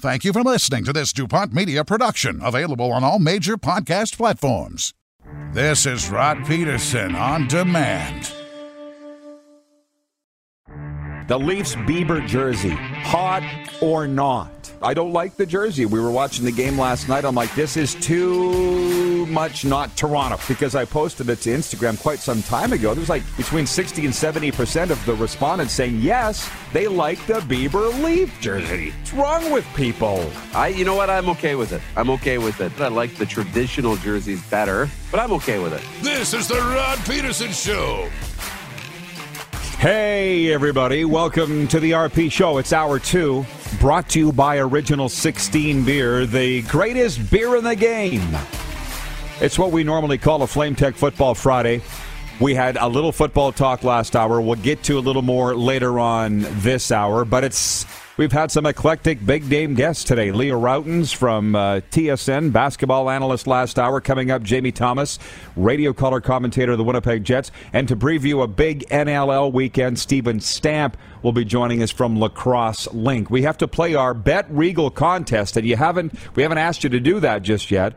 Thank you for listening to this DuPont Media production, available on all major podcast platforms. This is Rod Pedersen on demand. The Leafs Bieber jersey, hot or not? I don't like the jersey. We were watching the game last night. I'm like, this is too much not Toronto because I posted it to Instagram quite some time ago. There was like between 60 and 70 percent of the respondents saying yes, they like the Bieber Leaf jersey. What's wrong with people? I, you know what? I'm okay with it. I'm okay with it. I like the traditional jerseys better, but I'm okay with it. This is the Rod Pedersen Show. Hey, everybody. Welcome to the RP Show. It's hour two, brought to you by Original 16 Beer, the greatest beer in the game. It's what we normally call a Flame Tech Football Friday. We had a little football talk last hour. We'll get to a little more later on this hour, but it's We've had some eclectic big name guests today. Leah Rautins from uh, TSN, basketball analyst last hour. Coming up, Jamie Thomas, radio color commentator of the Winnipeg Jets. And to preview a big NLL weekend, Stephen Stamp will be joining us from Lacrosse Link. We have to play our Bet Regal contest, and you haven't we haven't asked you to do that just yet.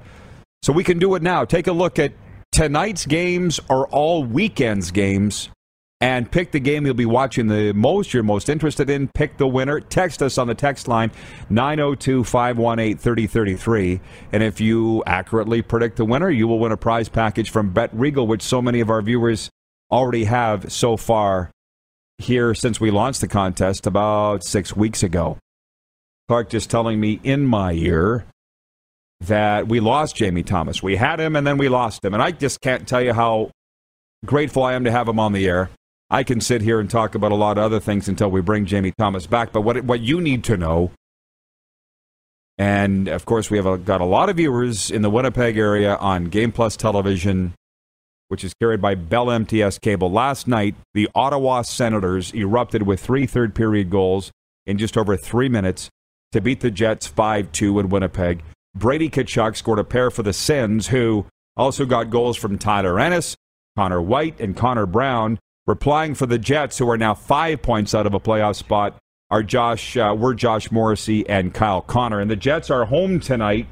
So we can do it now. Take a look at tonight's games or all weekend's games and pick the game you'll be watching the most, you're most interested in. Pick the winner. Text us on the text line 902 518 3033. And if you accurately predict the winner, you will win a prize package from Bet Regal, which so many of our viewers already have so far here since we launched the contest about six weeks ago. Clark just telling me in my ear that we lost Jamie Thomas. We had him and then we lost him. And I just can't tell you how grateful I am to have him on the air. I can sit here and talk about a lot of other things until we bring Jamie Thomas back. But what what you need to know, and of course we have a, got a lot of viewers in the Winnipeg area on Game Plus Television, which is carried by Bell MTS Cable. Last night, the Ottawa Senators erupted with three third period goals in just over three minutes to beat the Jets five two in Winnipeg. Brady Tkachuk scored a pair for the Sens, who also got goals from Tyler Ennis, Connor White, and Connor Brown. Replying for the Jets, who are now five points out of a playoff spot, are Josh, uh, were Josh Morrissey and Kyle Connor. And the Jets are home tonight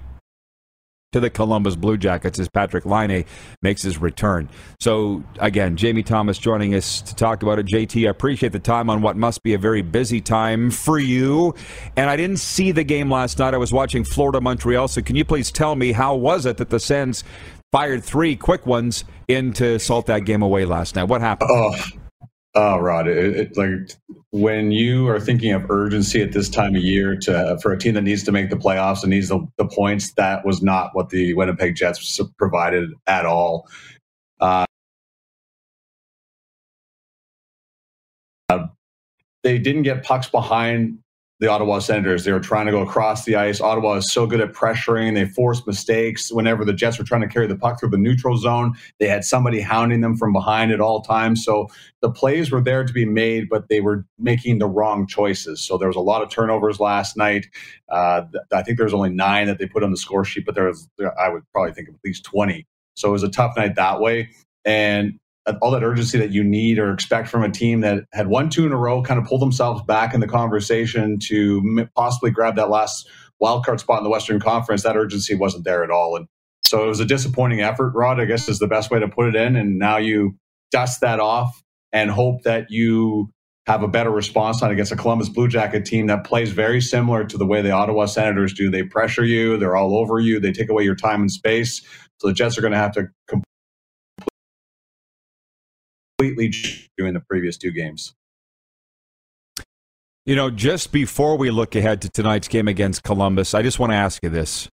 to the Columbus Blue Jackets as Patrick Laine makes his return. So, again, Jamie Thomas joining us to talk about it. JT, I appreciate the time on what must be a very busy time for you. And I didn't see the game last night. I was watching Florida Montreal. So, can you please tell me how was it that the Sens fired three quick ones in to salt that game away last night. What happened? Oh, oh Rod, it, it, like when you are thinking of urgency at this time of year to for a team that needs to make the playoffs and needs the, the points, that was not what the Winnipeg Jets provided at all. Uh, they didn't get pucks behind the Ottawa Senators. They were trying to go across the ice. Ottawa is so good at pressuring. They forced mistakes whenever the Jets were trying to carry the puck through the neutral zone. They had somebody hounding them from behind at all times. So the plays were there to be made, but they were making the wrong choices. So there was a lot of turnovers last night. Uh, I think there was only nine that they put on the score sheet, but there was, I would probably think of at least 20. So it was a tough night that way. And all that urgency that you need or expect from a team that had won two in a row, kind of pulled themselves back in the conversation to possibly grab that last wild card spot in the Western Conference. That urgency wasn't there at all, and so it was a disappointing effort. Rod, I guess, is the best way to put it in. And now you dust that off and hope that you have a better response on against a Columbus Blue Jacket team that plays very similar to the way the Ottawa Senators do. They pressure you, they're all over you, they take away your time and space. So the Jets are going to have to completely doing the previous two games. You know, just before we look ahead to tonight's game against Columbus, I just want to ask you this.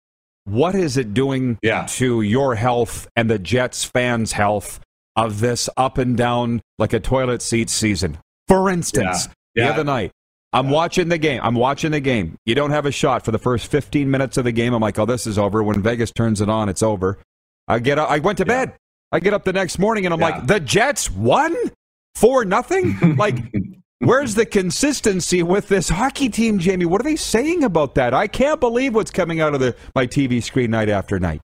What is it doing yeah. to your health and the Jets fans' health of this up and down like a toilet seat season? For instance, yeah. Yeah. the other night, I'm watching the game. I'm watching the game. You don't have a shot for the first 15 minutes of the game. I'm like, oh, this is over. When Vegas turns it on, it's over. I get. Up, I went to bed. I get up the next morning and I'm like, the Jets won for nothing. like, where's the consistency with this hockey team, Jamie? What are they saying about that? I can't believe what's coming out of the, my TV screen night after night.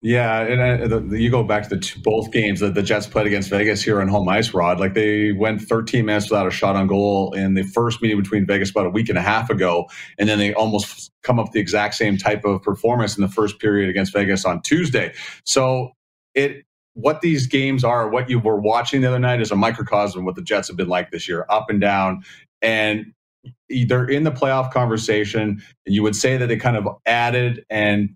Yeah, and I, the, the, you go back to the two, both games that the Jets played against Vegas here on home ice, Rod. Like they went 13 minutes without a shot on goal in the first meeting between Vegas about a week and a half ago, and then they almost come up with the exact same type of performance in the first period against Vegas on Tuesday. So it what these games are, what you were watching the other night, is a microcosm of what the Jets have been like this year, up and down, and they're in the playoff conversation. And you would say that they kind of added and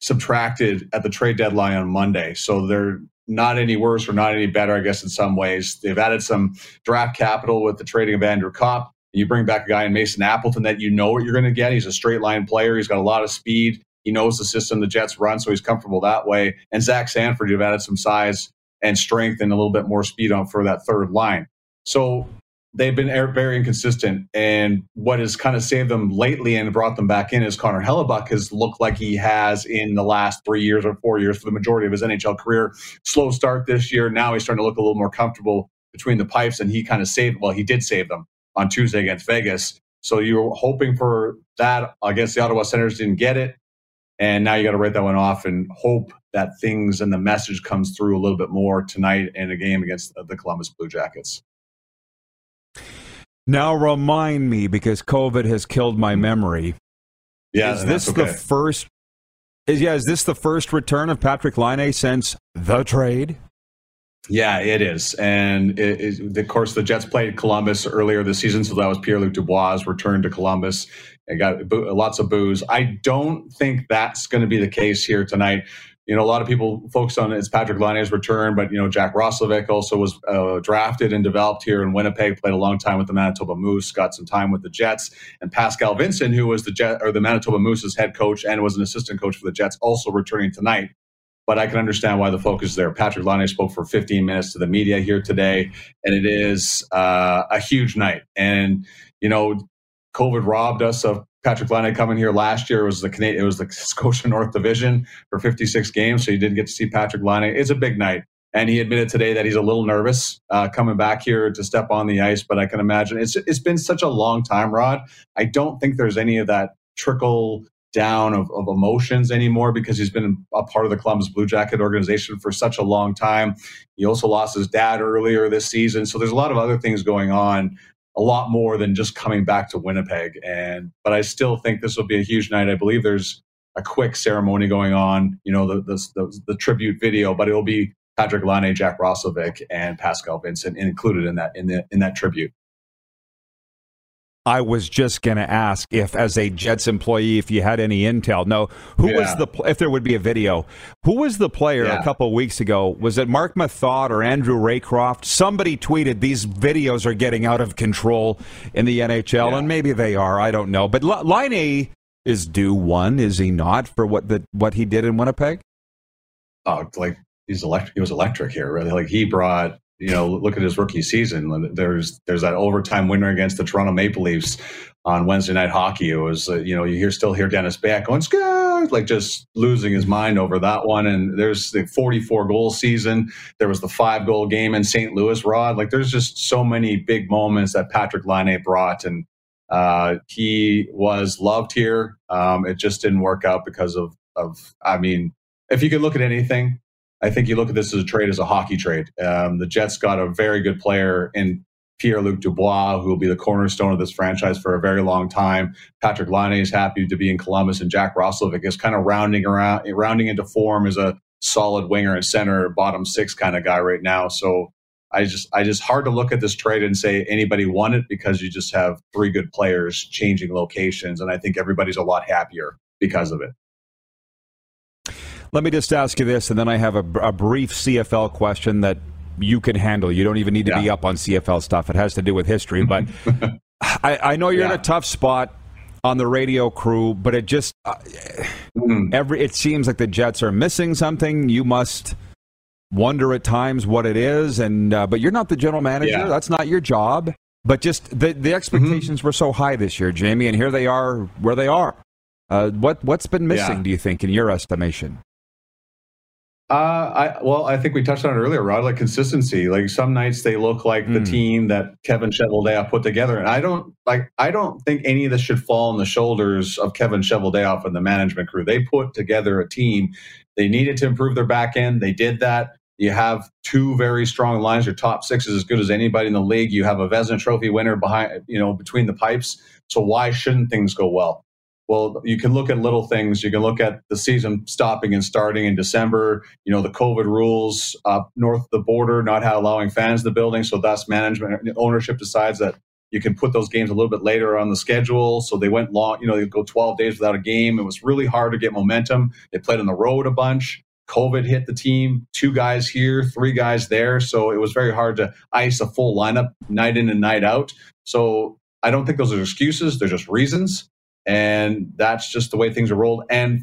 subtracted at the trade deadline on Monday. So they're not any worse or not any better, I guess, in some ways. They've added some draft capital with the trading of Andrew Copp. You bring back a guy in Mason Appleton that you know what you're going to get. He's a straight line player. He's got a lot of speed. He knows the system the Jets run, so he's comfortable that way. And Zach Sanford, you've added some size and strength and a little bit more speed on for that third line. So they've been er, very inconsistent. And what has kind of saved them lately and brought them back in is Connor Hellebuyck has looked like he has in the last three years or four years for the majority of his NHL career. Slow start this year. Now he's starting to look a little more comfortable between the pipes, and he kind of saved. Well, he did save them on Tuesday against Vegas. So you were hoping for that. Guess the Ottawa Senators didn't get it. And now you got to write that one off and hope that things and the message comes through a little bit more tonight in a game against the Columbus Blue Jackets. Now remind me because COVID has killed my memory. Yeah, is this okay. the first? Is yeah, is this the first return of Patrick Laine since the trade? Yeah, it is, and it, it, of course the Jets played Columbus earlier this season, so that was Pierre Luc Dubois' return to Columbus. It got lots of boos. I don't think that's going to be the case here tonight you know, a lot of people focus on it's Patrick Laine's return, but you know, Jack Roslovic also was uh, drafted and developed here in Winnipeg. Played a long time with the Manitoba Moose, got some time with the Jets, and Pascal Vincent, who was the Jet or the Manitoba Moose's head coach and was an assistant coach for the Jets, also returning tonight. But I can understand why the focus is there. Patrick Laine spoke for 15 minutes to the media here today, and it is uh, a huge night. And you know, COVID robbed us of Patrick Laine coming here last year. It was the Canadian, it was the Scotia North Division for 56 games, so you didn't get to see Patrick Laine. It's a big night, and he admitted today that he's a little nervous uh, coming back here to step on the ice. But I can imagine it's it's been such a long time, Rod. I don't think there's any of that trickle down of, of emotions anymore because he's been a part of the Columbus Blue Jacket organization for such a long time. He also lost his dad earlier this season, so there's a lot of other things going on a lot more than just coming back to Winnipeg. And but I still think this will be a huge night. I believe there's a quick ceremony going on. You know, the the, the, the tribute video, but it will be Patrick Laine, Jack Roslovic, and Pascal Vincent included in that in the in that tribute. I was just going to ask if, as a Jets employee, if you had any intel. No, who yeah. was the if there would be a video? Who was the player yeah. a couple of weeks ago? Was it Marc Methot or Andrew Raycroft? Somebody tweeted these videos are getting out of control in the NHL, yeah. and maybe they are. I don't know. But Laine is due one, is he not, for what the what he did in Winnipeg? Oh, like he's electric. He was electric here. Really, like he brought you know, look at his rookie season. There's there's that overtime winner against the Toronto Maple Leafs on Wednesday night hockey. It was uh, you know you hear still hear Dennis Beyak going Scar! like just losing his mind over that one. And there's the 44 goal season. There was the five goal game in St. Louis. Rod like there's just so many big moments that Patrick Laine brought and. Uh, he was loved here. Um, it just didn't work out because of, of, I mean, if you could look at anything, I think you look at this as a trade as a hockey trade. Um, the Jets got a very good player in Pierre Luc Dubois, who will be the cornerstone of this franchise for a very long time. Patrick Laine is happy to be in Columbus, and Jack Roslovic is kind of rounding around, rounding into form as a solid winger and center, bottom six kind of guy right now. So I just, I just hard to look at this trade and say anybody won it because you just have three good players changing locations, and I think everybody's a lot happier because of it. Let me just ask you this, and then I have a, a brief CFL question that you can handle. You don't even need to yeah. be up on CFL stuff. It has to do with history. But I, I, know you're yeah. in a tough spot on the radio crew, but it just uh, mm. every it seems like the Jets are missing something. You must wonder at times what it is, and uh, but you're not the general manager. Yeah. That's not your job. But just the the expectations mm-hmm. were so high this year, Jamie, and here they are where they are. Uh, what what's been missing, do you think, in your estimation? Uh, I well, I think we touched on it earlier, Rod. Like consistency. Like some nights they look like mm. the team that Kevin Cheveldayoff put together, and I don't like. I don't think any of this should fall on the shoulders of Kevin Cheveldayoff and the management crew. They put together a team. They needed to improve their back end. They did that. You have two very strong lines. Your top six is as good as anybody in the league. You have a Vezina Trophy winner behind, you know, between the pipes. So why shouldn't things go well? Well, you can look at little things. You can look at the season stopping and starting in December. You know, the COVID rules up north of the border, not allowing fans in the building. So thus management ownership decides that you can put those games a little bit later on the schedule. So they went long, you know, they go 12 days without a game. It was really hard to get momentum. They played on the road a bunch. COVID hit the team, two guys here, three guys there. So it was very hard to ice a full lineup night in and night out. So I don't think those are excuses. They're just reasons. And that's just the way things are rolled. And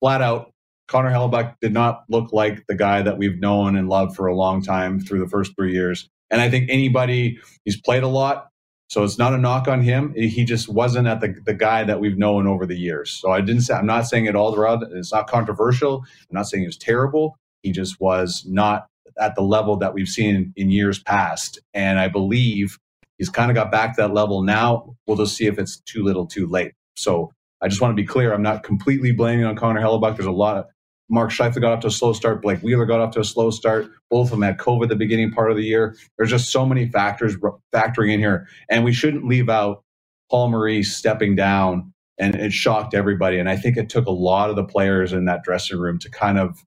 flat out, Connor Hellebuyck did not look like the guy that we've known and loved for a long time through the first three years. And I think anybody, he's played a lot. So it's not a knock on him. He just wasn't at the, the guy that we've known over the years. So I didn't say, I'm not saying it all around. It's not controversial. I'm not saying he was terrible. He just was not at the level that we've seen in years past. And I believe he's kind of got back to that level now. We'll just see if it's too little too late. So I just want to be clear. I'm not completely blaming on Connor Hellebuyck. There's a lot of Mark Scheifele got off to a slow start. Blake Wheeler got off to a slow start. Both of them had COVID the beginning part of the year. There's just so many factors factoring in here. And we shouldn't leave out Paul Maurice stepping down. And it shocked everybody. And I think it took a lot of the players in that dressing room to kind of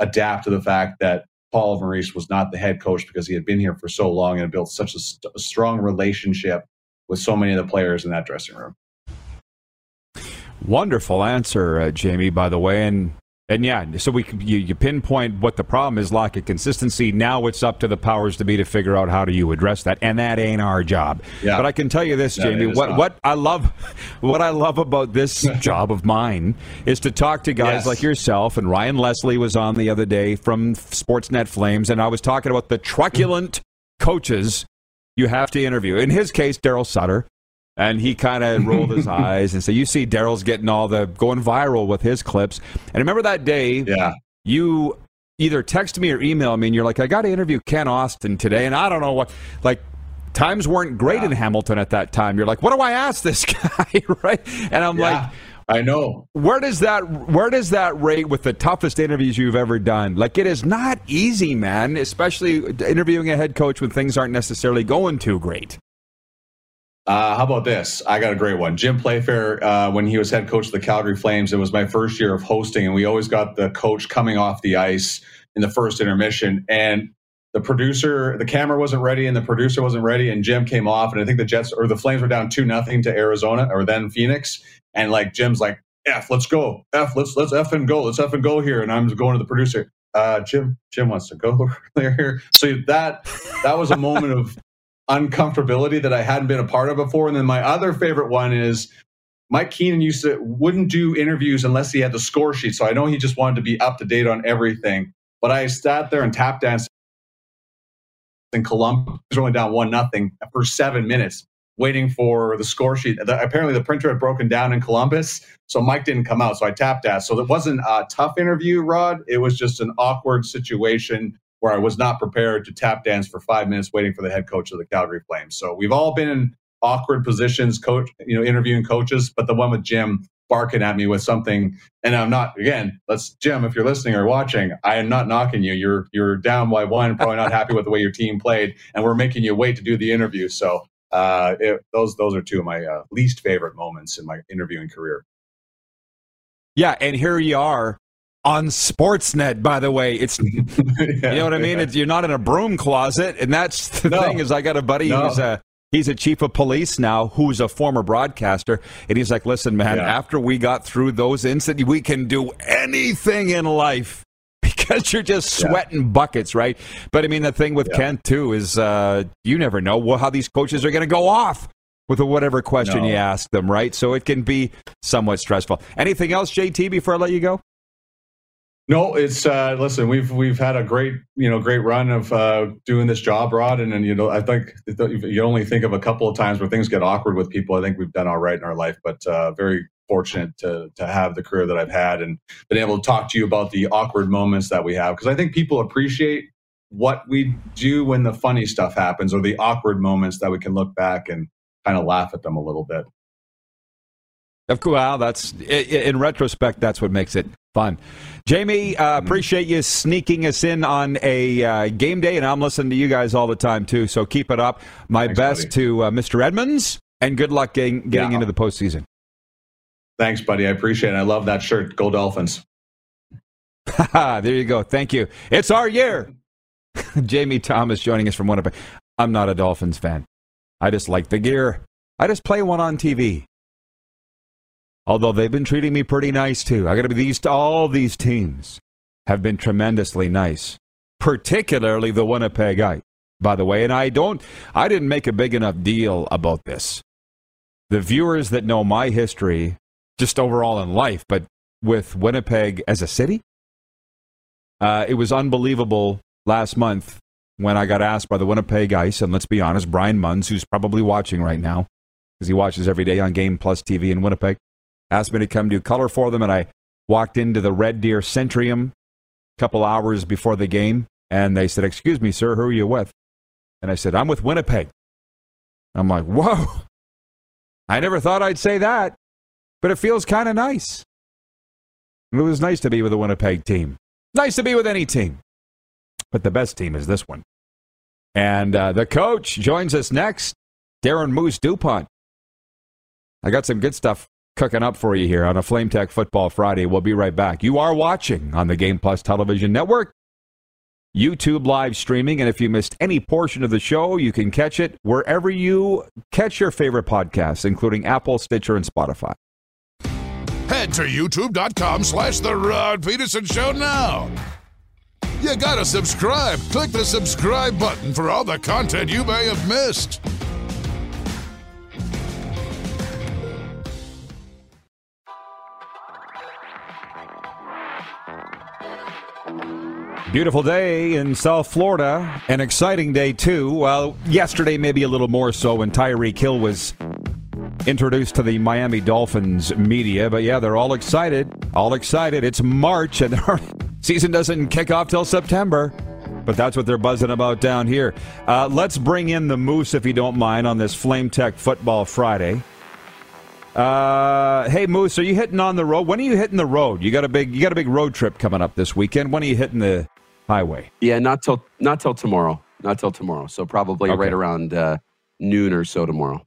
adapt to the fact that Paul Maurice was not the head coach because he had been here for so long and built such a, st- a strong relationship with so many of the players in that dressing room. Wonderful answer, uh, Jamie, by the way. And and yeah, so we you, you, pinpoint what the problem is, lack of consistency. Now it's up to the powers to be to figure out how do you address that, and that ain't our job. Yeah. But I can tell you this, Jamie, what not. what I love, what I love about this job of mine is to talk to guys yes. like yourself. And Ryan Leslie was on the other day from Sportsnet Flames, and I was talking about the truculent coaches you have to interview. In his case, Daryl Sutter. And he kind of rolled his eyes and said, "You see, Daryl's getting all the going viral with his clips." And remember that day? Yeah. You either text me or email me, and you're like, "I got to interview Kent Austin today," and I don't know what, like. Times weren't great yeah. in Hamilton at that time. You're like, what do I ask this guy, right? And I'm yeah. like, I know. Where does that where does that rate with the toughest interviews you've ever done? Like it is not easy, man, especially interviewing a head coach when things aren't necessarily going too great. Uh, how about this? I got a great one. Jim Playfair, uh, when he was head coach of the Calgary Flames, it was my first year of hosting, and we always got the coach coming off the ice in the first intermission. And the producer, the camera wasn't ready, and the producer wasn't ready, and Jim came off, and I think the Jets or the Flames were down two nothing to Arizona or then Phoenix, and like Jim's like, "F, let's go, F, let's let's F and go, let's F and go here," and I'm going to the producer. Uh, Jim, Jim wants to go there here. So that that was a moment of uncomfortability that I hadn't been a part of before. And then my other favorite one is Mike Keenan used to wouldn't do interviews unless he had the score sheet. So I know he just wanted to be up to date on everything. But I sat there and tap danced in Columbus, only down one nothing for seven minutes, waiting for the score sheet. apparently, the printer had broken down in Columbus, so Mike didn't come out. So I tapped danced. So it wasn't a tough interview, Rod. It was just an awkward situation where I was not prepared to tap dance for five minutes waiting for the head coach of the Calgary Flames. So we've all been in awkward positions, coach, you know, interviewing coaches, but the one with Jim barking at me with something, and I'm not again. Let's Jim, if you're listening or watching, I am not knocking you. You're you're down by one, probably not happy with the way your team played, and we're making you wait to do the interview. So uh, it, those those are two of my uh, least favorite moments in my interviewing career. Yeah, and here you are on Sportsnet, by the way. It's yeah, you know what I mean. Yeah. It's, you're not in a broom closet, and that's the no. thing. Is I got a buddy no. who's a he's a chief of police now, who's a former broadcaster, and he's like, "Listen, man, yeah. after we got through those incidents, we can do anything in life." Because you're just sweating buckets, right? But I mean, the thing with Kent too is uh, you never know how these coaches are going to go off with whatever question no. you ask them, right? So it can be somewhat stressful. Anything else, JT, before I let you go? No, it's uh, listen. We've we've had a great you know great run of uh, doing this job, Rod, and and you know I think you only think of a couple of times where things get awkward with people. I think we've done all right in our life, but uh, very fortunate to to have the career that I've had and been able to talk to you about the awkward moments that we have because I think people appreciate what we do when the funny stuff happens or the awkward moments that we can look back and kind of laugh at them a little bit. Of course, well, that's in retrospect, that's what makes it fun. Jamie, uh, mm-hmm. appreciate you sneaking us in on a uh, game day, and I'm listening to you guys all the time too. So keep it up. My Thanks, best buddy. to uh, Mr. Edmonds, and good luck getting, getting yeah. into the postseason. Thanks, buddy. I appreciate it. I love that shirt. Go Dolphins. there you go. Thank you. It's our year. Jamie Thomas joining us from Winnipeg. I'm not a Dolphins fan. I just like the gear. I just play one on TV. Although they've been treating me pretty nice too. I got to be these all these teams have been tremendously nice, particularly the Winnipeg Ice. By the way, and I don't, I didn't make a big enough deal about this. The viewers that know my history, just overall in life, but with Winnipeg as a city, uh, it was unbelievable last month when I got asked by the Winnipeg Ice, and let's be honest, Brian Munz, who's probably watching right now, because he watches every day on Game Plus TV in Winnipeg, asked me to come do color for them, and I walked into the Red Deer Centrium a couple hours before the game, and they said, "Excuse me, sir, who are you with?" And I said, "I'm with Winnipeg." I'm like, "Whoa!" I never thought I'd say that, but it feels kind of nice. It was nice to be with the Winnipeg team. Nice to be with any team, but the best team is this one. And uh, the coach joins us next, Darren Moose DuPont. I got some good stuff cooking up for you here on a Flame Tech Football Friday. We'll be right back. You are watching on the Game Plus Television Network, YouTube live streaming, and if you missed any portion of the show, you can catch it wherever you catch your favorite podcasts, including Apple, Stitcher, and Spotify. Head to youtube.com slash The Rod Pedersen Show now. You gotta subscribe. Click the subscribe button for all the content you may have missed. Beautiful day in South Florida. An exciting day, too. Well, yesterday, maybe a little more so when Tyreek Hill was introduced to the Miami Dolphins media. But yeah, they're all excited. All excited. It's March and our season doesn't kick off till September. But that's what they're buzzing about down here. Uh, let's bring in the Moose, if you don't mind, on this Flame Tech Football Friday. Uh, hey Moose, are you hitting on the road? When are you hitting the road? You got a big you got a big road trip coming up this weekend. When are you hitting the highway? Yeah, not till not till tomorrow. Not till tomorrow. So probably okay. right around uh, noon or so tomorrow.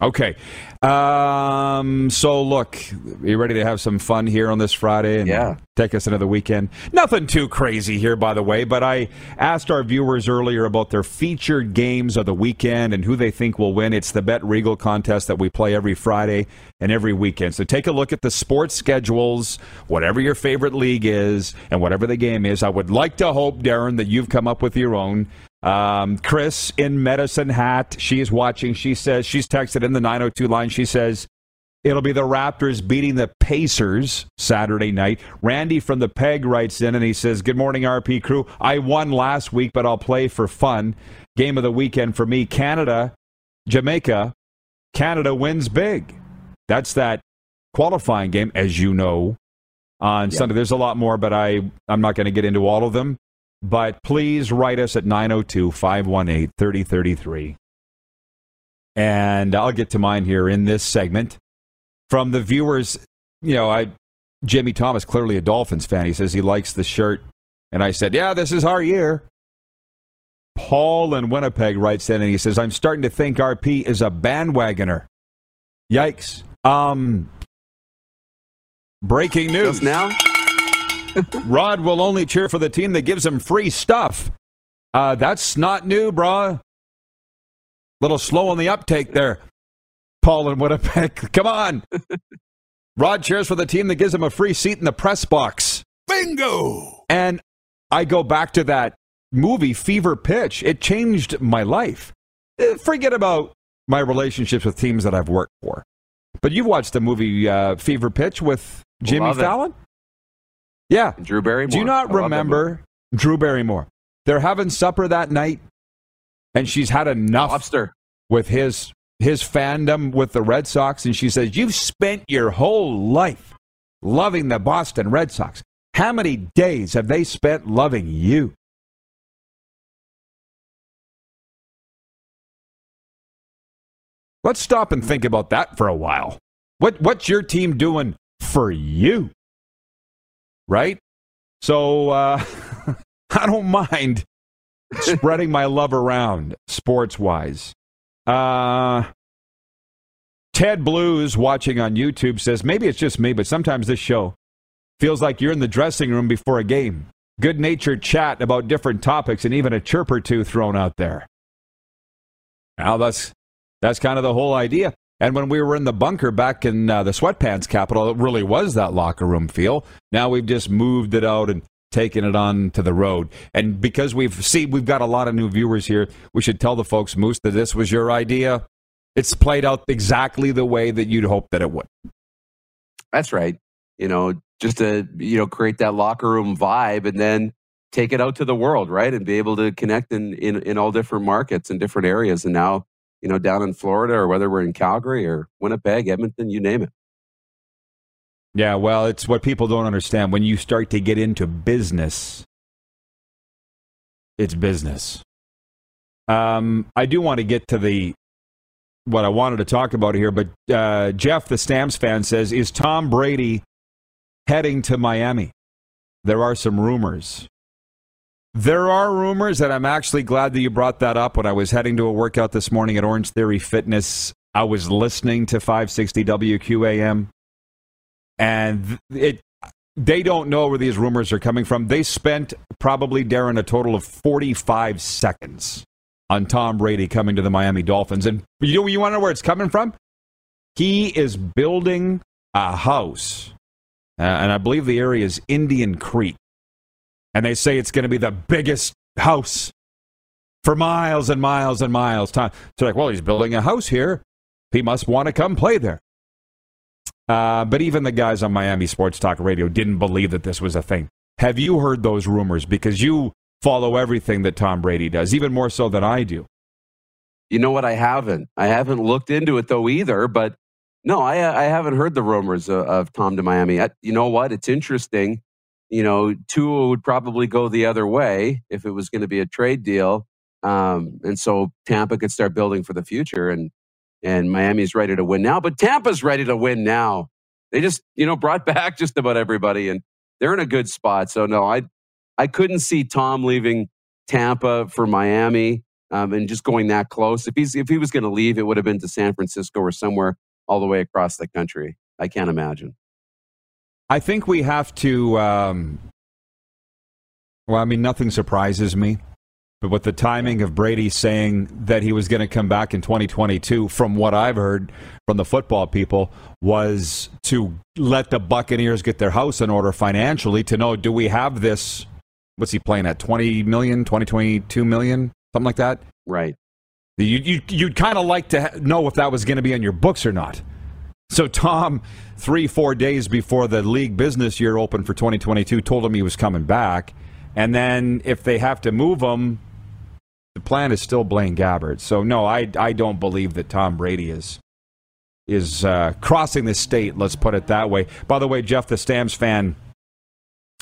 Okay. Um, so, look, you ready to have some fun here on this Friday and yeah. take us into the weekend? Nothing too crazy here, by the way, but I asked our viewers earlier about their featured games of the weekend and who they think will win. It's the Bet Regal contest that we play every Friday and every weekend. So, take a look at the sports schedules, whatever your favorite league is, and whatever the game is. I would like to hope, Darren, that you've come up with your own. Um, Chris in Medicine Hat, she is watching. She says, she's texted in the 902 line. She says, it'll be the Raptors beating the Pacers Saturday night. Randy from the Peg writes in and he says, Good morning, RP crew. I won last week, but I'll play for fun. Game of the weekend for me Canada, Jamaica. Canada wins big. That's that qualifying game, as you know, on yep. Sunday. There's a lot more, but I, I'm not going to get into all of them. But please write us at 902 518 3033. And I'll get to mine here in this segment. From the viewers, you know, I Jimmy Thomas, clearly a Dolphins fan. He says he likes the shirt. And I said, Yeah, this is our year. Paul in Winnipeg writes in and he says, I'm starting to think RP is a bandwagoner. Yikes. Um, breaking news. Just now? Rod will only cheer for the team that gives him free stuff. Uh, that's not new, brah. Little slow on the uptake there, Paul and Winnipeg. Come on. Rod cheers for the team that gives him a free seat in the press box. Bingo! And I go back to that movie, Fever Pitch. It changed my life. Uh, forget about my relationships with teams that I've worked for. But you've watched the movie uh, Fever Pitch with Jimmy Love Fallon? It. Yeah. And Drew Barrymore. Do you not I remember Drew Barrymore? They're having supper that night, and she's had enough Lobster. with his his fandom with the Red Sox, and she says, "You've spent your whole life loving the Boston Red Sox. How many days have they spent loving you?" Let's stop and think about that for a while. What what's your team doing for you? Right? So uh, I don't mind spreading my love around sports wise. Uh, Ted Blues watching on YouTube says maybe it's just me, but sometimes this show feels like you're in the dressing room before a game. Good natured chat about different topics and even a chirp or two thrown out there. Now that's that's kind of the whole idea. And when we were in the bunker back in uh, the sweatpants capital, it really was that locker room feel. Now we've just moved it out and taken it on to the road. And because we've see we've got a lot of new viewers here, we should tell the folks, Moose, that this was your idea. It's played out exactly the way that you'd hope that it would. That's right. You know, just to you know create that locker room vibe, and then take it out to the world, right? And be able to connect in in, in all different markets and different areas. And now, you know, down in Florida, or whether we're in Calgary or Winnipeg, Edmonton, you name it. Yeah, well, it's what people don't understand. When you start to get into business, it's business. Um, I do want to get to the what I wanted to talk about here, but uh, Jeff, the Stamps fan, says, "Is Tom Brady heading to Miami?" There are some rumors. There are rumors, and I'm actually glad that you brought that up. When I was heading to a workout this morning at Orange Theory Fitness, I was listening to 560 WQAM and it they don't know where these rumors are coming from. They spent probably Darren a total of 45 seconds on Tom Brady coming to the Miami Dolphins, and you you want to know where it's coming from? He is building a house, uh, and I believe the area is Indian Creek, and they say it's going to be the biggest house for miles and miles and miles. Time. So like, well, he's building a house here. He must want to come play there. Uh, but even the guys on Miami Sports Talk Radio didn't believe that this was a thing. Have you heard those rumors? Because you follow everything that Tom Brady does, even more so than I do. You know what? I haven't. I haven't looked into it though either. But no, I I haven't heard the rumors of, of Tom to Miami. I, you know what? It's interesting. You know, Tua would probably go the other way if it was going to be a trade deal, um, and so Tampa could start building for the future. And and Miami's ready to win now, but Tampa's ready to win now. They just you know brought back just about everybody, and they're in a good spot. So no, I I couldn't see Tom leaving Tampa for Miami um, and just going that close. If he's if he was going to leave, it would have been to San Francisco or somewhere all the way across the country. I can't imagine. I think we have to. Um, well, I mean, nothing surprises me, but with the timing of Brady saying that he was going to come back in 2022, from what I've heard from the football people, was to let the Buccaneers get their house in order financially to know do we have this? What's he playing at? 20 million, 20, 22 million, something like that? Right. You, you, you'd kind of like to know if that was going to be on your books or not. So Tom, three four days before the league business year opened for 2022, told him he was coming back, and then if they have to move him, the plan is still Blaine Gabbert. So no, I I don't believe that Tom Brady is is uh, crossing the state. Let's put it that way. By the way, Jeff, the Stamps fan,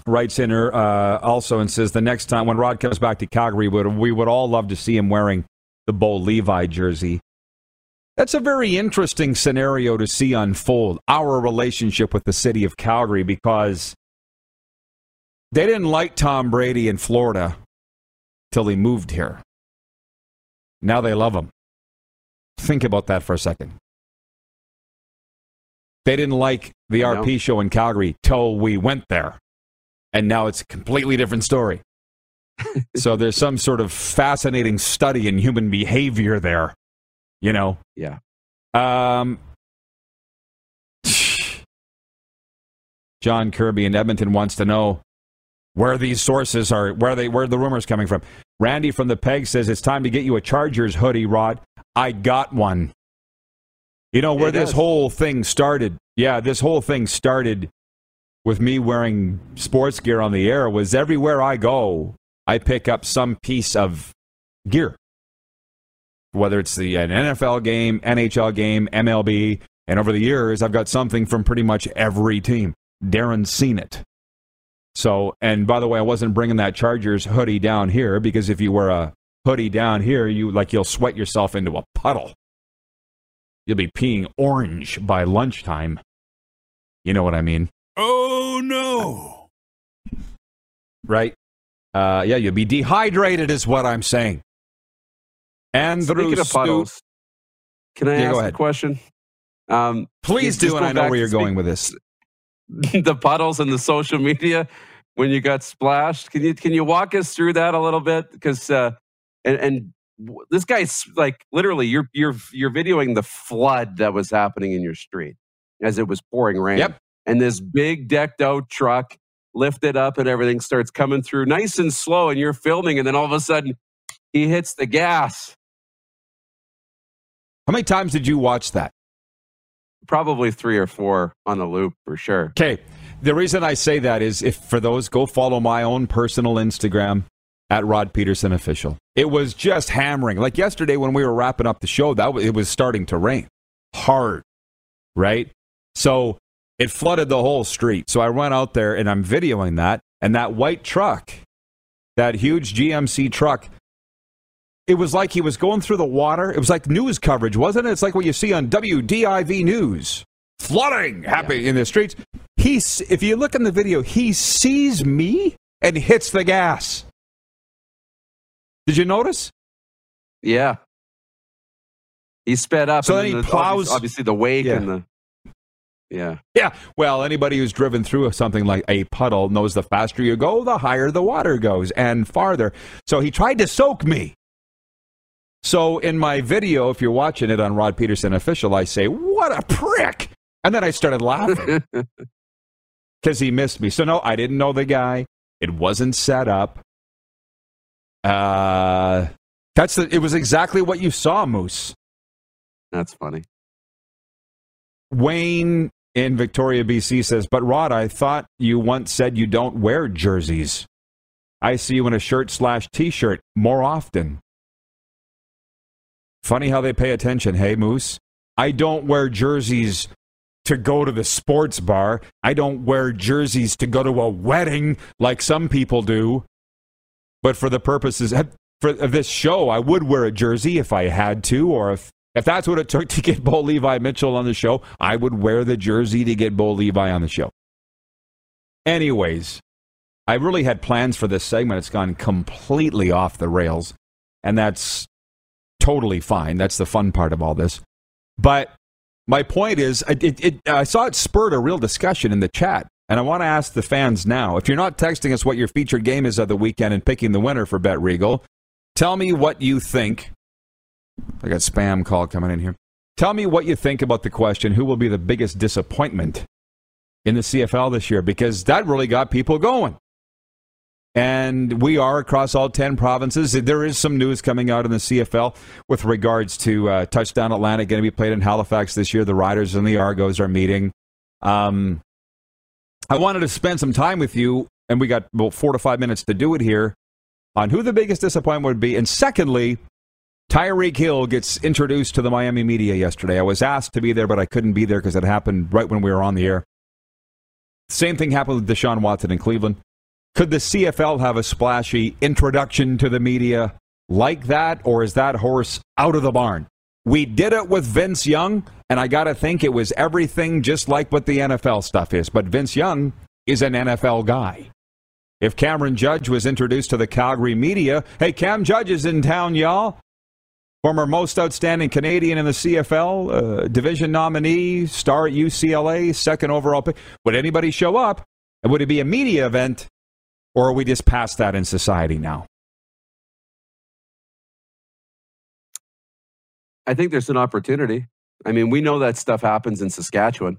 writes in her uh, also and says the next time when Rod comes back to Calgary, we would, we would all love to see him wearing the Bo Levi jersey. That's a very interesting scenario to see unfold our relationship with the city of Calgary because they didn't like Tom Brady in Florida till he moved here. Now they love him. Think about that for a second. They didn't like the know. RP show in Calgary till we went there. And now it's a completely different story. so there's some sort of fascinating study in human behavior there, you know. Yeah. Um, John Kirby in Edmonton wants to know where these sources are, where they, where the rumors coming from. Randy from the Peg says it's time to get you a Chargers hoodie, Rod. I got one. You know where It this does. whole thing started? Yeah, this whole thing started with me wearing sports gear on the air was everywhere I go, I pick up some piece of gear. Whether it's the an NFL game, NHL game, MLB, and over the years I've got something from pretty much every team. Darren's seen it. So, and by the way, I wasn't bringing that Chargers hoodie down here because if you wear a hoodie down here, you like you'll sweat yourself into a puddle. You'll be peeing orange by lunchtime. You know what I mean? Oh no! Right? Uh, yeah, you'll be dehydrated, is what I'm saying. Andrew Speaking of puddles, can I Yeah, ask a question? Um, Please do, and I know where you're going with this. the puddles and the social media when you got splashed. Can you can you walk us through that a little bit? Because uh, and, and this guy's like literally you're you're you're videoing the flood that was happening in your street as it was pouring rain. Yep. And this big decked out truck lifted up and everything starts coming through nice and slow, and you're filming, and then all of a sudden he hits the gas. How many times did you watch that? Probably three or four on the loop for sure. Okay. The reason I say that is if for those, go follow my own personal Instagram at Rod Pedersen Official. It was just hammering. Like yesterday when we were wrapping up the show, that was, it was starting to rain hard, right? So it flooded the whole street. So I went out there and I'm videoing that, and that white truck, that huge GMC truck. It was like he was going through the water. It was like news coverage, wasn't it? It's like what you see on WDIV News. Flooding happening in the streets. He's, if you look in the video, he sees me and hits the gas. Did you notice? Yeah. He sped up. So and then he the- plows- Obviously, obviously the wake Yeah. and the. Yeah. Yeah. Well, anybody who's driven through something like a puddle knows the faster you go, the higher the water goes and farther. So he tried to soak me. So in my video, if you're watching it on Rod Pedersen Official, I say, What a prick. And then I started laughing because he missed me. So no, I didn't know the guy. It wasn't set up. Uh, that's the, it was exactly what you saw, Moose. That's funny. Wayne in Victoria, BC says, But Rod, I thought you once said you don't wear jerseys. I see you in a shirt slash t shirt more often. Funny how they pay attention, hey, Moose? I don't wear jerseys to go to the sports bar. I don't wear jerseys to go to a wedding like some people do. But for the purposes for, of this show, I would wear a jersey if I had to, or if if that's what it took to get Bo Levi Mitchell on the show, I would wear the jersey to get Bo Levi on the show. Anyways, I really had plans for this segment. It's gone completely off the rails, and that's totally fine. That's the fun part of all this. But my point is, it, it, I saw it spurred a real discussion in the chat. And I want to ask the fans now if you're not texting us what your featured game is of the weekend and picking the winner for Bet Regal, tell me what you think. I got spam call coming in here. Tell me what you think about the question who will be the biggest disappointment in the CFL this year? Because that really got people going. And we are across all 10 provinces. There is some news coming out in the CFL with regards to uh, Touchdown Atlantic going to be played in Halifax this year. The Riders and the Argos are meeting. Um, I wanted to spend some time with you, and we got about four to five minutes to do it here, on who the biggest disappointment would be. And secondly, Tyreek Hill gets introduced to the Miami media yesterday. I was asked to be there, but I couldn't be there because it happened right when we were on the air. Same thing happened with Deshaun Watson in Cleveland. Could the CFL have a splashy introduction to the media like that, or is that horse out of the barn? We did it with Vince Young, and I got to think it was everything just like what the NFL stuff is. But Vince Young is an NFL guy. If Cameron Judge was introduced to the Calgary media, hey, Cam Judge is in town, y'all. Former most outstanding Canadian in the CFL, uh, division nominee, star at UCLA, second overall pick. Would anybody show up? And would it be a media event, or are we just past that in society now? I think there's an opportunity. I mean, we know that stuff happens in Saskatchewan.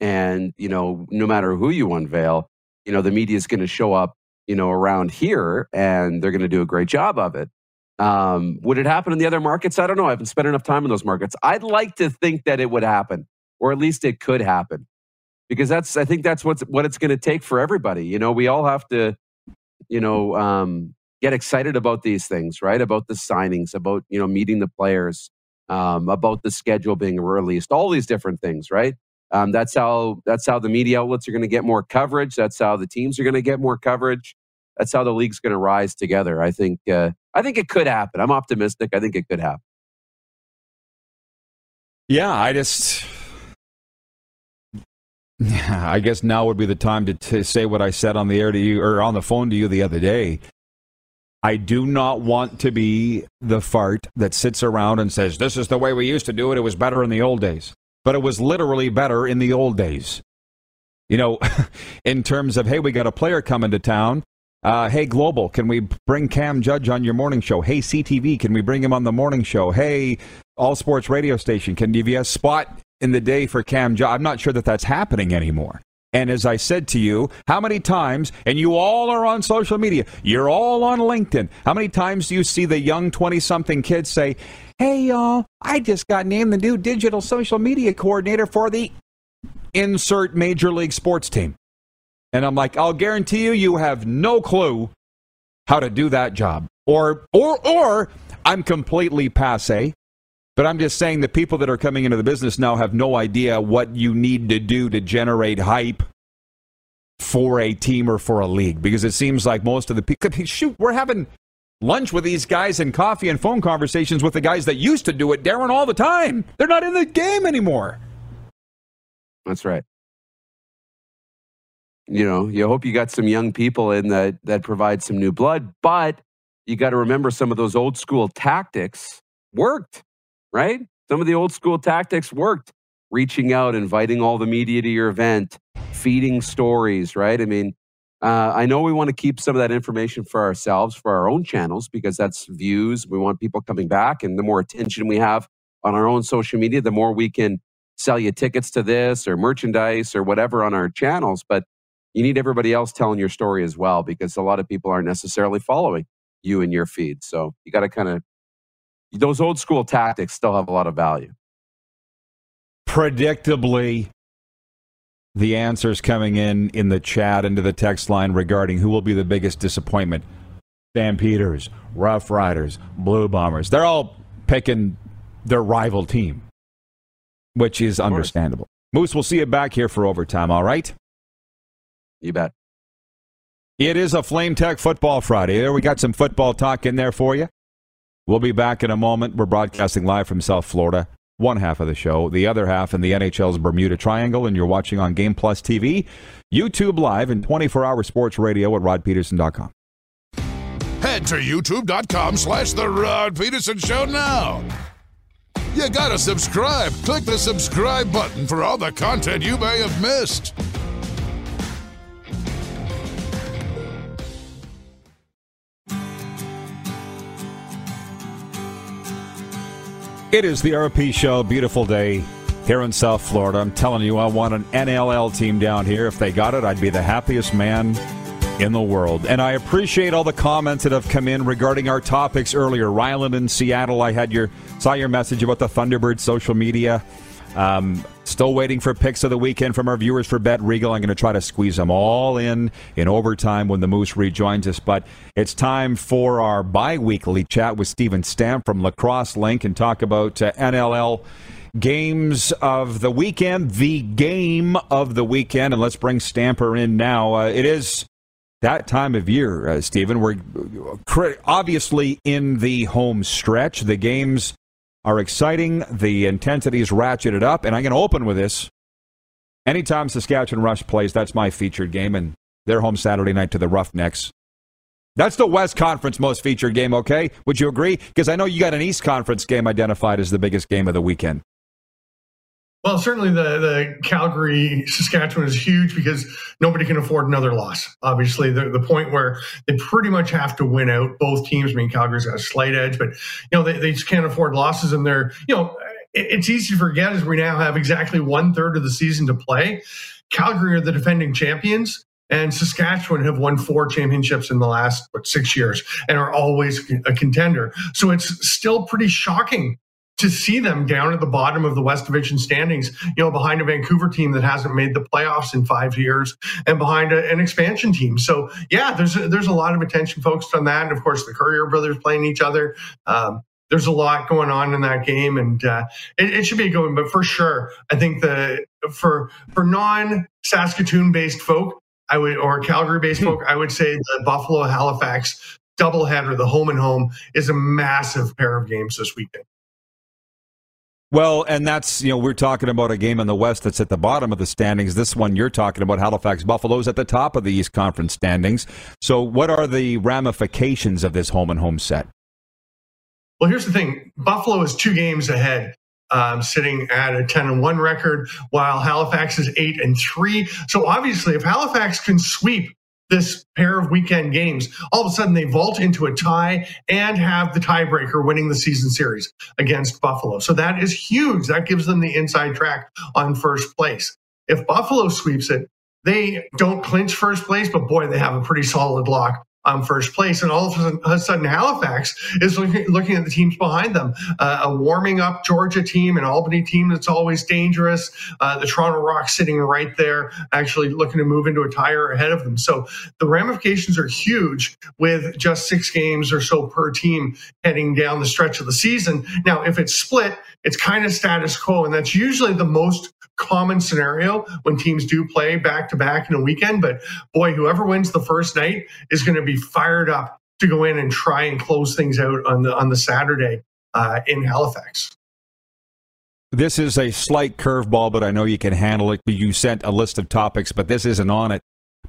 And, you know, no matter who you unveil, you know, the media is going to show up, you know, around here and they're going to do a great job of it. Um, would it happen in the other markets? I don't know. I haven't spent enough time in those markets. I'd like to think that it would happen, or at least it could happen. because that's I think that's what's what it's going to take for everybody. You know, we all have to, you know, um, get excited about these things, right? About the signings, about you know meeting the players, um, about the schedule being released, all these different things, right? Um, that's how that's how the media outlets are going to get more coverage. That's how the teams are going to get more coverage. That's how the league's going to rise together. I think. Uh, I think it could happen. I'm optimistic. I think it could happen. Yeah, I just I guess now would be the time to, to say what I said on the air to you or on the phone to you the other day. I do not want to be the fart that sits around and says, This is the way we used to do it. It was better in the old days. But it was literally better in the old days. You know, in terms of, hey, we got a player coming to town. Uh, hey, Global, can we bring Cam Judge on your morning show? Hey, CTV, can we bring him on the morning show? Hey, All Sports Radio Station, can you a spot in the day for Cam Judge? I'm not sure that that's happening anymore. And as I said to you, how many times, and you all are on social media, you're all on LinkedIn, how many times do you see the young 20 something kids say, Hey, y'all, I just got named the new digital social media coordinator for the insert major league sports team? And I'm like, I'll guarantee you, you have no clue how to do that job. Or, or, or I'm completely passe. But I'm just saying the people that are coming into the business now have no idea what you need to do to generate hype for a team or for a league. Because it seems like most of the people, shoot, we're having lunch with these guys and coffee and phone conversations with the guys that used to do it, Darren, all the time. They're not in the game anymore. That's right you know, you hope you got some young people in that that provide some new blood, but you got to remember some of those old school tactics worked, right? Some of the old school tactics worked. Reaching out, inviting all the media to your event, feeding stories, right? I mean, uh, I know we want to keep some of that information for ourselves, for our own channels, because that's views. We want people coming back, and the more attention we have on our own social media, the more we can sell you tickets to this or merchandise or whatever on our channels. But you need everybody else telling your story as well because a lot of people aren't necessarily following you and your feed. So you got to kind of, those old school tactics still have a lot of value. Predictably, the answers coming in in the chat into the text line regarding who will be the biggest disappointment. Stampeders, Rough Riders, Blue Bombers. They're all picking their rival team, which is understandable. Moose, we'll see you back here for overtime, all right? You bet. It is a Flame Tech Football Friday. There, we got some football talk in there for you. We'll be back in a moment. We're broadcasting live from South Florida. One half of the show, the other half in the NHL's Bermuda Triangle, and you're watching on Game Plus TV, YouTube Live, and 24-hour sports radio at rodpedersen.com. Head to youtube.com slash The Rod Pedersen Show now. You gotta subscribe. Click the subscribe button for all the content you may have missed. It is the RP Show. Beautiful day here in South Florida. I'm telling you, I want an NLL team down here. If they got it, I'd be the happiest man in the world. And I appreciate all the comments that have come in regarding our topics earlier. Ryland in Seattle, I had your saw your message about the Thunderbird social media. Um, still waiting for picks of the weekend from our viewers for Bet Regal. I'm going to try to squeeze them all in in overtime when the Moose rejoins us. But it's time for our bi weekly chat with Stephen Stamp from Lacrosse Link and talk about uh, NLL games of the weekend, the game of the weekend. And let's bring Stamper in now. Uh, it is that time of year, uh, Stephen. We're obviously in the home stretch. The games are exciting. The intensity is ratcheted up. And I'm going to open with this. Anytime Saskatchewan Rush plays, that's my featured game. And they're home Saturday night to the Roughnecks. That's the West Conference most featured game, okay? Would you agree? Because I know you got an East Conference game identified as the biggest game of the weekend. Well, certainly the, the Calgary Saskatchewan is huge because nobody can afford another loss. Obviously, the, the point where they pretty much have to win out both teams. I mean, Calgary's got a slight edge, but you know they, they just can't afford losses, and they're you know it, it's easy to forget as we now have exactly one third of the season to play. Calgary are the defending champions, and Saskatchewan have won four championships in the last what, six years and are always a contender. So it's still pretty shocking to see them down at the bottom of the West Division standings, you know, behind a Vancouver team that hasn't made the playoffs in five years and behind a, an expansion team. So yeah, there's a, there's a lot of attention focused on that, and of course the Courier brothers playing each other. Um, there's a lot going on in that game, and uh, it, it, should be going. But for sure, I think the for for non Saskatoon based folk, I would or Calgary based hmm. folk, I would say the Buffalo Halifax doubleheader, the home and home, is a massive pair of games this weekend. Well, and that's, you know, we're talking about a game in the West that's at the bottom of the standings. This one you're talking about, Halifax Buffalo's at the top of the East Conference standings. So, what are the ramifications of this home and home set? Well, here's the thing Buffalo is two games ahead. Um, sitting at a 10 and 1 record, while Halifax is 8 and 3. So obviously, if Halifax can sweep this pair of weekend games, all of a sudden they vault into a tie and have the tiebreaker winning the season series against Buffalo. So that is huge. That gives them the inside track on first place. If Buffalo sweeps it, they don't clinch first place, but boy, they have a pretty solid lock um, first place. And all of a sudden, Halifax is looking, at the teams behind them. Uh, a warming up Georgia team, an Albany team that's always dangerous. Uh, the Toronto Rock sitting right there, actually looking to move into a tire ahead of them. So the ramifications are huge with just six games or so per team heading down the stretch of the season. Now, if it's split, it's kind of status quo. And that's usually the most common scenario when teams do play back to back in a weekend. But boy, whoever wins the first night is going to be fired up to go in and try and close things out on the on the Saturday uh, in Halifax. This is a slight curveball, but I know you can handle it. You sent a list of topics, but this isn't on it.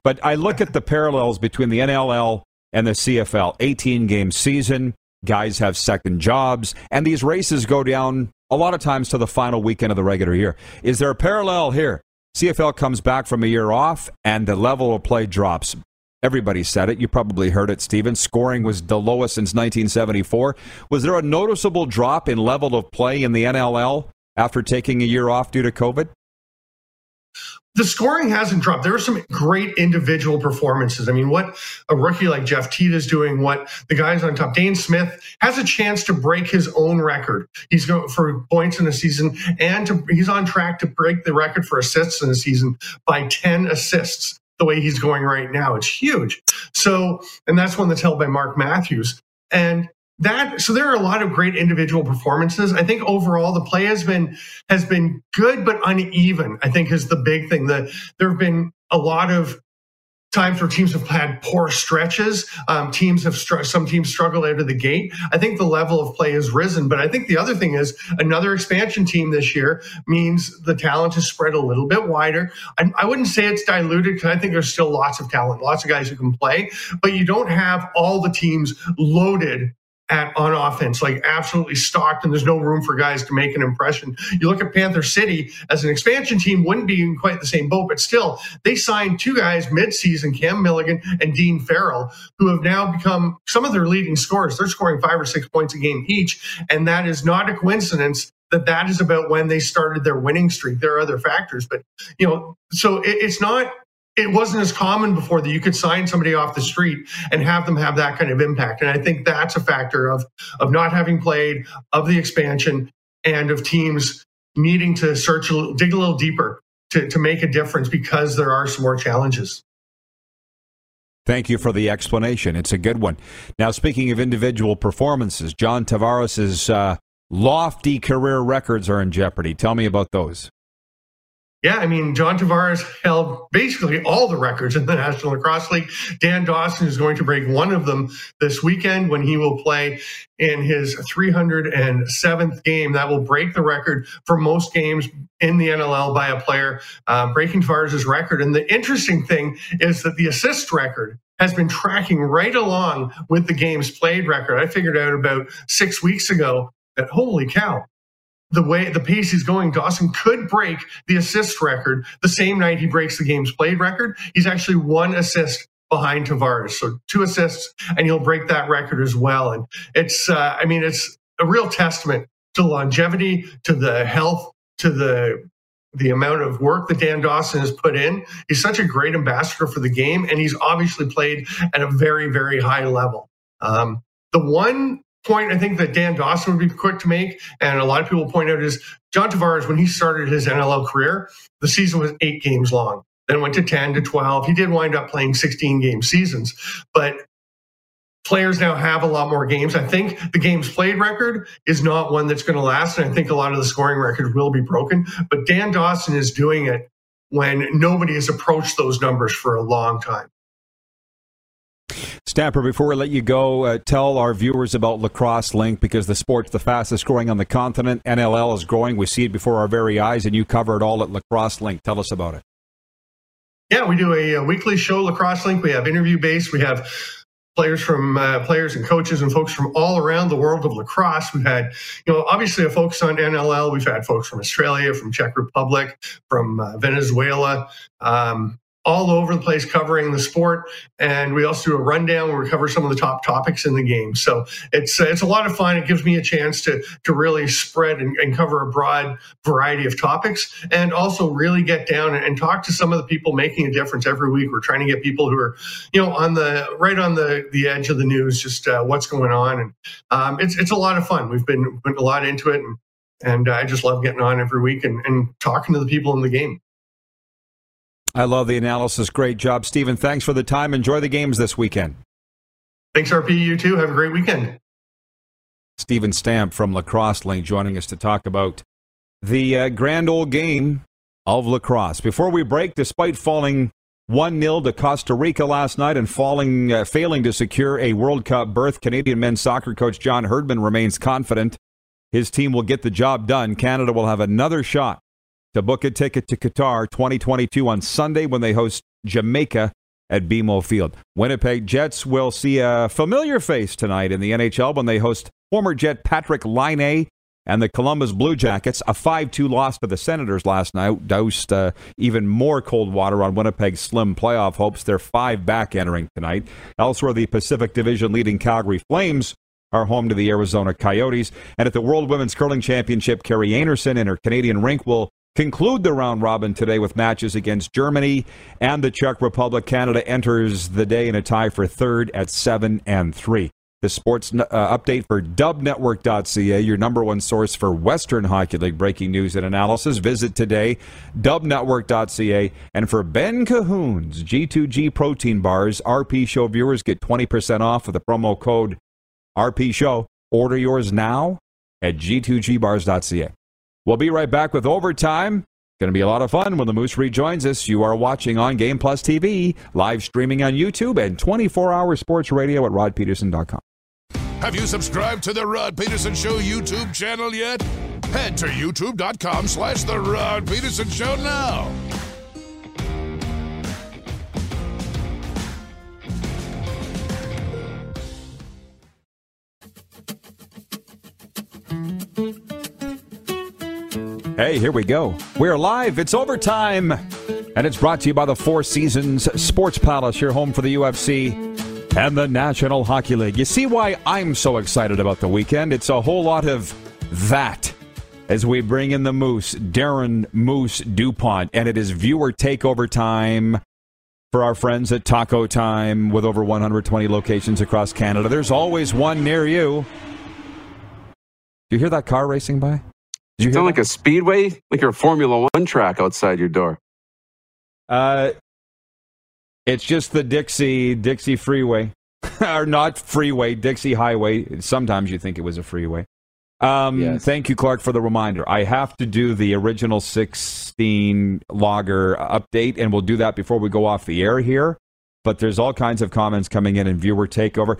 But I look at the parallels between the NLL and the CFL 18 game season. Guys have second jobs, and these races go down a lot of times to the final weekend of the regular year. Is there a parallel here? CFL comes back from a year off and the level of play drops. Everybody said it. You probably heard it, Stephen. Scoring was the lowest since 1974. Was there a noticeable drop in level of play in the NLL after taking a year off due to COVID? the scoring hasn't dropped. There are some great individual performances. I mean, what a rookie like Jeff Teat is doing, what the guys on top, Dhane Smith has a chance to break his own record. He's going for points in the season, and to, he's on track to break the record for assists in the season by 10 assists. The way he's going right now, it's huge. So, and that's one that's held by Mark Matthews. And that so there are a lot of great individual performances. I think overall the play has been has been good but uneven. I think is the big thing. That there have been a lot of times where teams have had poor stretches. Um, teams have str- some teams struggle out of the gate. I think the level of play has risen, but I think the other thing is another expansion team this year means the talent is spread a little bit wider. I, I wouldn't say it's diluted because I think there's still lots of talent, lots of guys who can play, but you don't have all the teams loaded at on offense, like absolutely stocked, and there's no room for guys to make an impression. You look at Panther City as an expansion team, wouldn't be in quite the same boat, but still, they signed two guys midseason, Cam Milligan and Dean Farrell, who have now become some of their leading scorers. They're scoring five or six points a game each, and that is not a coincidence that that is about when they started their winning streak. There are other factors, but you know, so it, it's not it wasn't as common before that you could sign somebody off the street and have them have that kind of impact. And I think that's a factor of of not having played, of the expansion, and of teams needing to search a little, dig a little deeper to, to make a difference because there are some more challenges. Thank you for the explanation. It's a good one. Now, speaking of individual performances, John Tavares's uh, lofty career records are in jeopardy. Tell me about those. Yeah, I mean, John Tavares held basically all the records in the National Lacrosse League. Dan Dawson is going to break one of them this weekend when he will play in his 307th game. That will break the record for most games in the NLL by a player, uh, breaking Tavares' record. And the interesting thing is that the assist record has been tracking right along with the games played record. I figured out about six weeks ago that holy cow, the way the pace he's going, Dawson could break the assist record the same night he breaks the games played record. He's actually one assist behind Tavares, so two assists, and he'll break that record as well. And it's, uh, I mean, it's a real testament to longevity, to the health, to the the amount of work that Dan Dawson has put in. He's such a great ambassador for the game, and he's obviously played at a very, very high level. Um, the one point I think that Dan Dawson would be quick to make, and a lot of people point out is John Tavares, when he started his NLL career, the season was eight games long. Then went to 10 to 12. He did wind up playing 16 game seasons, but players now have a lot more games. I think the games played record is not one that's going to last. And I think a lot of the scoring record will be broken. But Dan Dawson is doing it when nobody has approached those numbers for a long time. Stamper, before we let you go, uh, tell our viewers about Lacrosse Link because the sport's the fastest growing on the continent. NLL is growing. We see it before our very eyes, and you cover it all at Lacrosse Link. Tell us about it. Yeah, we do a, a weekly show, Lacrosse Link. We have interview based. We have players from uh, players and coaches and folks from all around the world of lacrosse. We've had, you know, obviously a focus on NLL. We've had folks from Australia, from Czech Republic, from uh, Venezuela, um, all over the place covering the sport. And we also do a rundown where we cover some of the top topics in the game. So it's uh, it's a lot of fun. It gives me a chance to to really spread and, and cover a broad variety of topics, and also really get down and, talk to some of the people making a difference every week. We're trying to get people who are you know on the right on the the edge of the news, just uh, what's going on, and um, it's it's a lot of fun. We've been putting a lot into it and. And I just love getting on every week and, and talking to the people in the game. I love the analysis. Great job, Stephen. Thanks for the time. Enjoy the games this weekend. Thanks, RP. You too. Have a great weekend. Stephen Stamp from Lacrosse Link joining us to talk about the uh, grand old game of lacrosse. Before we break, despite falling 1 0 to Costa Rica last night and falling, uh, failing to secure a World Cup berth, Canadian men's soccer coach John Herdman remains confident his team will get the job done. Canada will have another shot to book a ticket to Qatar 2022 on Sunday when they host Jamaica at BMO Field. Winnipeg Jets will see a familiar face tonight in the NHL when they host former Jet Patrick Laine and the Columbus Blue Jackets. A 5 2 loss to the Senators last night doused uh, even more cold water on Winnipeg's slim playoff hopes. They're five back entering tonight. Elsewhere, the Pacific Division leading Calgary Flames are home to the Arizona Coyotes. And at the World Women's Curling Championship, Kerri Einarson and her Canadian rink will conclude the round robin today with matches against Germany and the Czech Republic. Canada enters the day in a tie for third at 7 and 3. The sports uh, update for dubnetwork.ca, your number one source for Western Hockey League breaking news and analysis. Visit today, dubnetwork.ca. And for Ben Cahoon's G2G protein bars, RP Show viewers get 20% off with the promo code RP Show. Order yours now at g2gbars.ca. We'll be right back with overtime. It's Going to be a lot of fun when the Moose rejoins us. You are watching on Game Plus TV, live streaming on YouTube, and 24 hour sports radio at rodpedersen.com. Have you subscribed to the Rod Pedersen Show YouTube channel yet? Head to youtube.com slash The Rod Pedersen Show now. Hey, here we go. We're live. It's overtime. And it's brought to you by the Four Seasons Sports Palace, your home for the UFC and the National Hockey League. You see why I'm so excited about the weekend? It's a whole lot of that as we bring in the Moose, Darren Moose DuPont, and it is viewer takeover time for our friends at Taco Time with over 120 locations across Canada. There's always one near you. Do you hear that car racing by? Did you sound like a speedway, like your Formula One track outside your door? Uh, it's just the Dixie Dixie Freeway, or not freeway, Dixie Highway. Sometimes you think it was a freeway. Um, yes. Thank you, Clark, for the reminder. I have to do the original 16 logger update, and we'll do that before we go off the air here. But there's all kinds of comments coming in and viewer takeover.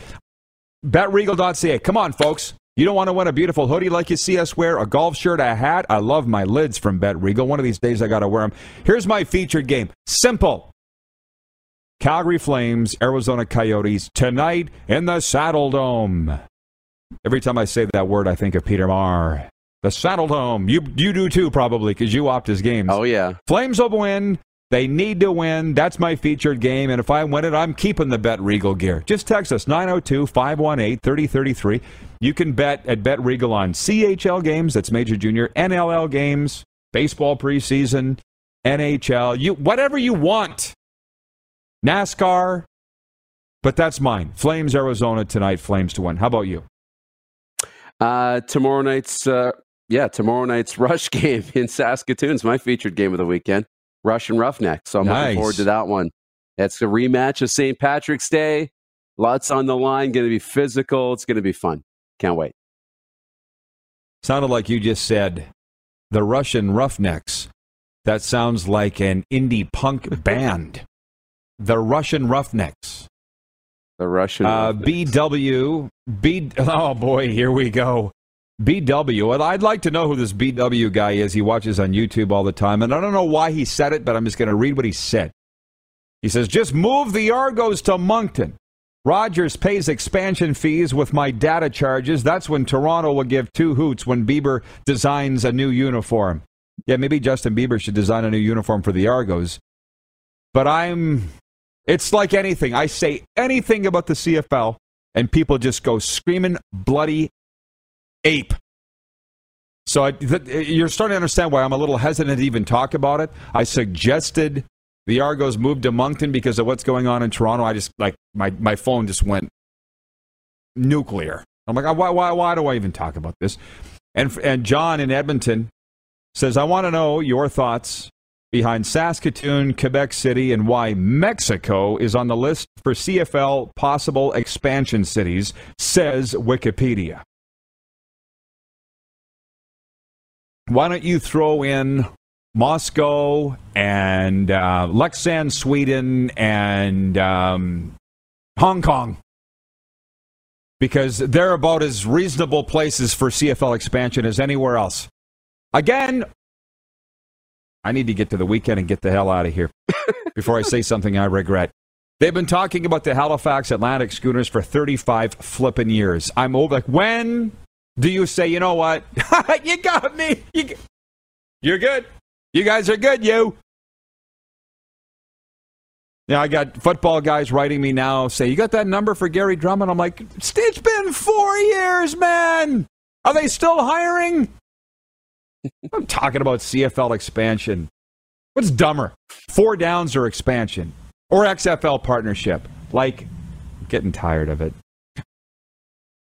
BetRegal.ca. Come on, folks. You don't want to win a beautiful hoodie like you see us wear, a golf shirt, a hat. I love my lids from Bet Regal. One of these days I got to wear them. Here's my featured game. Simple. Calgary Flames, Arizona Coyotes tonight in the Saddle Dome. Every time I say that word, I think of Peter Maher. The Saddle Dome. You you do too, probably, because you opt his games. Oh yeah. Flames will win. They need to win. That's my featured game. And if I win it, I'm keeping the Bet Regal gear. Just text us 902 518 3033. You can bet at Bet Regal on CHL games, that's Major Junior, NLL games, baseball preseason, NHL, you whatever you want. NASCAR. But that's mine. Flames Arizona tonight, Flames to win. How about you? Uh, tomorrow night's, uh, yeah, tomorrow night's Rush game in Saskatoon's my featured game of the weekend. Rush and Roughneck. So I'm Nice. looking forward to that one. It's a rematch of St. Patrick's Day. Lots on the line. Going to be physical. It's going to be fun. Can't wait. Sounded like you just said the Russian Roughnecks. That sounds like an indie punk band. The Russian Roughnecks. The Russian. Uh, BW. B. Oh boy, here we go. BW. And I'd like to know who this BW guy is. He watches on YouTube all the time, and I don't know why he said it, but I'm just going to read what he said. He says, "Just move the Argos to Moncton. Rogers pays expansion fees with my data charges. That's when Toronto will give two hoots when Bieber designs a new uniform. Yeah, maybe Justin Bieber should design a new uniform for the Argos. But I'm. It's like anything. I say anything about the CFL, and people just go screaming bloody ape. So I, th- you're starting to understand why I'm a little hesitant to even talk about it. I suggested the Argos move to Moncton because of what's going on in Toronto. I just like my my phone just went nuclear. I'm like, why why why do I even talk about this? And and John in Edmonton says, I want to know your thoughts behind Saskatoon, Quebec City, and why Mexico is on the list for CFL possible expansion cities, says Wikipedia. Why don't you throw in Moscow and uh, Leksand, Sweden, and um, Hong Kong? Because they're about as reasonable places for CFL expansion as anywhere else. Again, I need to get to the weekend and get the hell out of here before I say something I regret. They've been talking about the Halifax Atlantic schooners for 35 flippin' years. I'm over. Like, when do you say, you know what? you got me. You, you're good. You guys are good, you. Yeah, I got football guys writing me now say, You got that number for Gary Drummond? I'm like, It's been four years, man. Are they still hiring? I'm talking about CFL expansion. What's dumber? Four downs or expansion? Or XFL partnership? Like, I'm getting tired of it.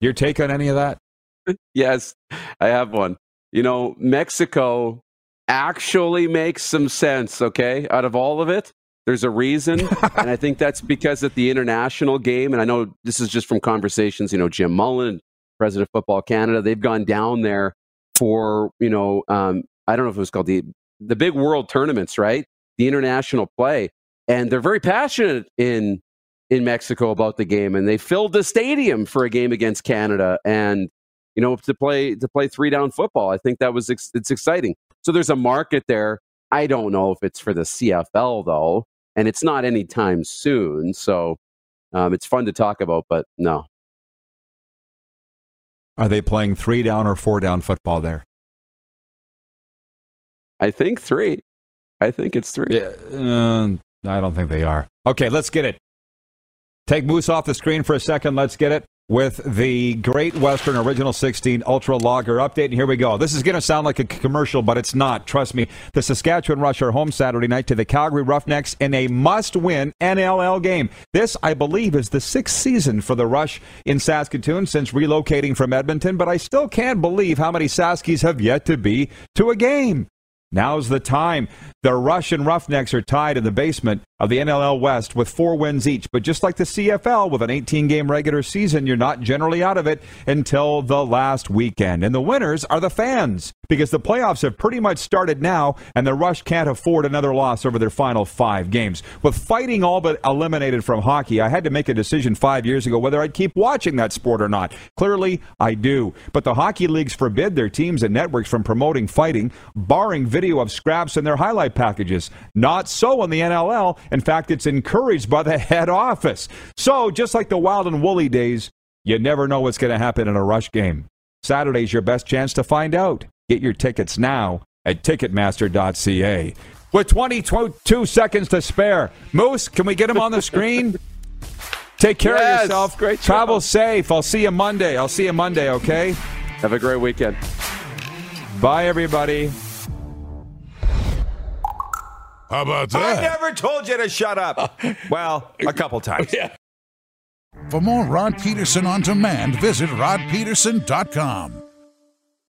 Your take on any of that? yes, I have one. You know, Mexico actually makes some sense, okay? Out of all of it, there's a reason. and I think that's because at the international game, and I know this is just from conversations, you know, Jim Mullin, President of Football Canada, they've gone down there for, you know, um, I don't know if it was called the, the big world tournaments, right? The international play. And they're very passionate in in Mexico about the game, and they filled the stadium for a game against Canada. And you know, to play to play three down football. I think that was ex- it's exciting. So there's a market there. I don't know if it's for the CFL though, and it's not anytime soon. So um, it's fun to talk about, but no. Are they playing three down or four down football there? I think three. I think it's three. Yeah, uh, I don't think they are. Okay, let's get it. Take Moose off the screen for a second. Let's get it with the Great Western Original 16 Ultra Lager update. And here we go. This is going to sound like a commercial, but it's not. Trust me. The Saskatchewan Rush are home Saturday night to the Calgary Roughnecks in a must win NLL game. This, I believe, is the sixth season for the Rush in Saskatoon since relocating from Edmonton, but I still can't believe how many Saskies have yet to be to a game. Now's the time. The Russian Roughnecks are tied in the basement of the NLL West with four wins each. But just like the CFL, with an 18 game regular season, you're not generally out of it until the last weekend. And the winners are the fans because the playoffs have pretty much started now, and the Rush can't afford another loss over their final five games. With fighting all but eliminated from hockey, I had to make a decision five years ago whether I'd keep watching that sport or not. Clearly, I do. But the hockey leagues forbid their teams and networks from promoting fighting, barring video of scraps in their highlight packages. Not so in the NLL. In fact, it's encouraged by the head office. So, just like the wild and woolly days, you never know what's going to happen in a rush game. Saturday's your best chance to find out. Get your tickets now at Ticketmaster.ca. With 22 seconds to spare, Moose, can we get him on the screen? Take care Yes, of yourself. great Travel job. safe. I'll see you Monday. I'll see you Monday, okay? Have a great weekend. Bye, everybody. How about that? I that? never told you to shut up. Well, a couple times. For more Rod Pedersen on demand, visit rodpedersen.com.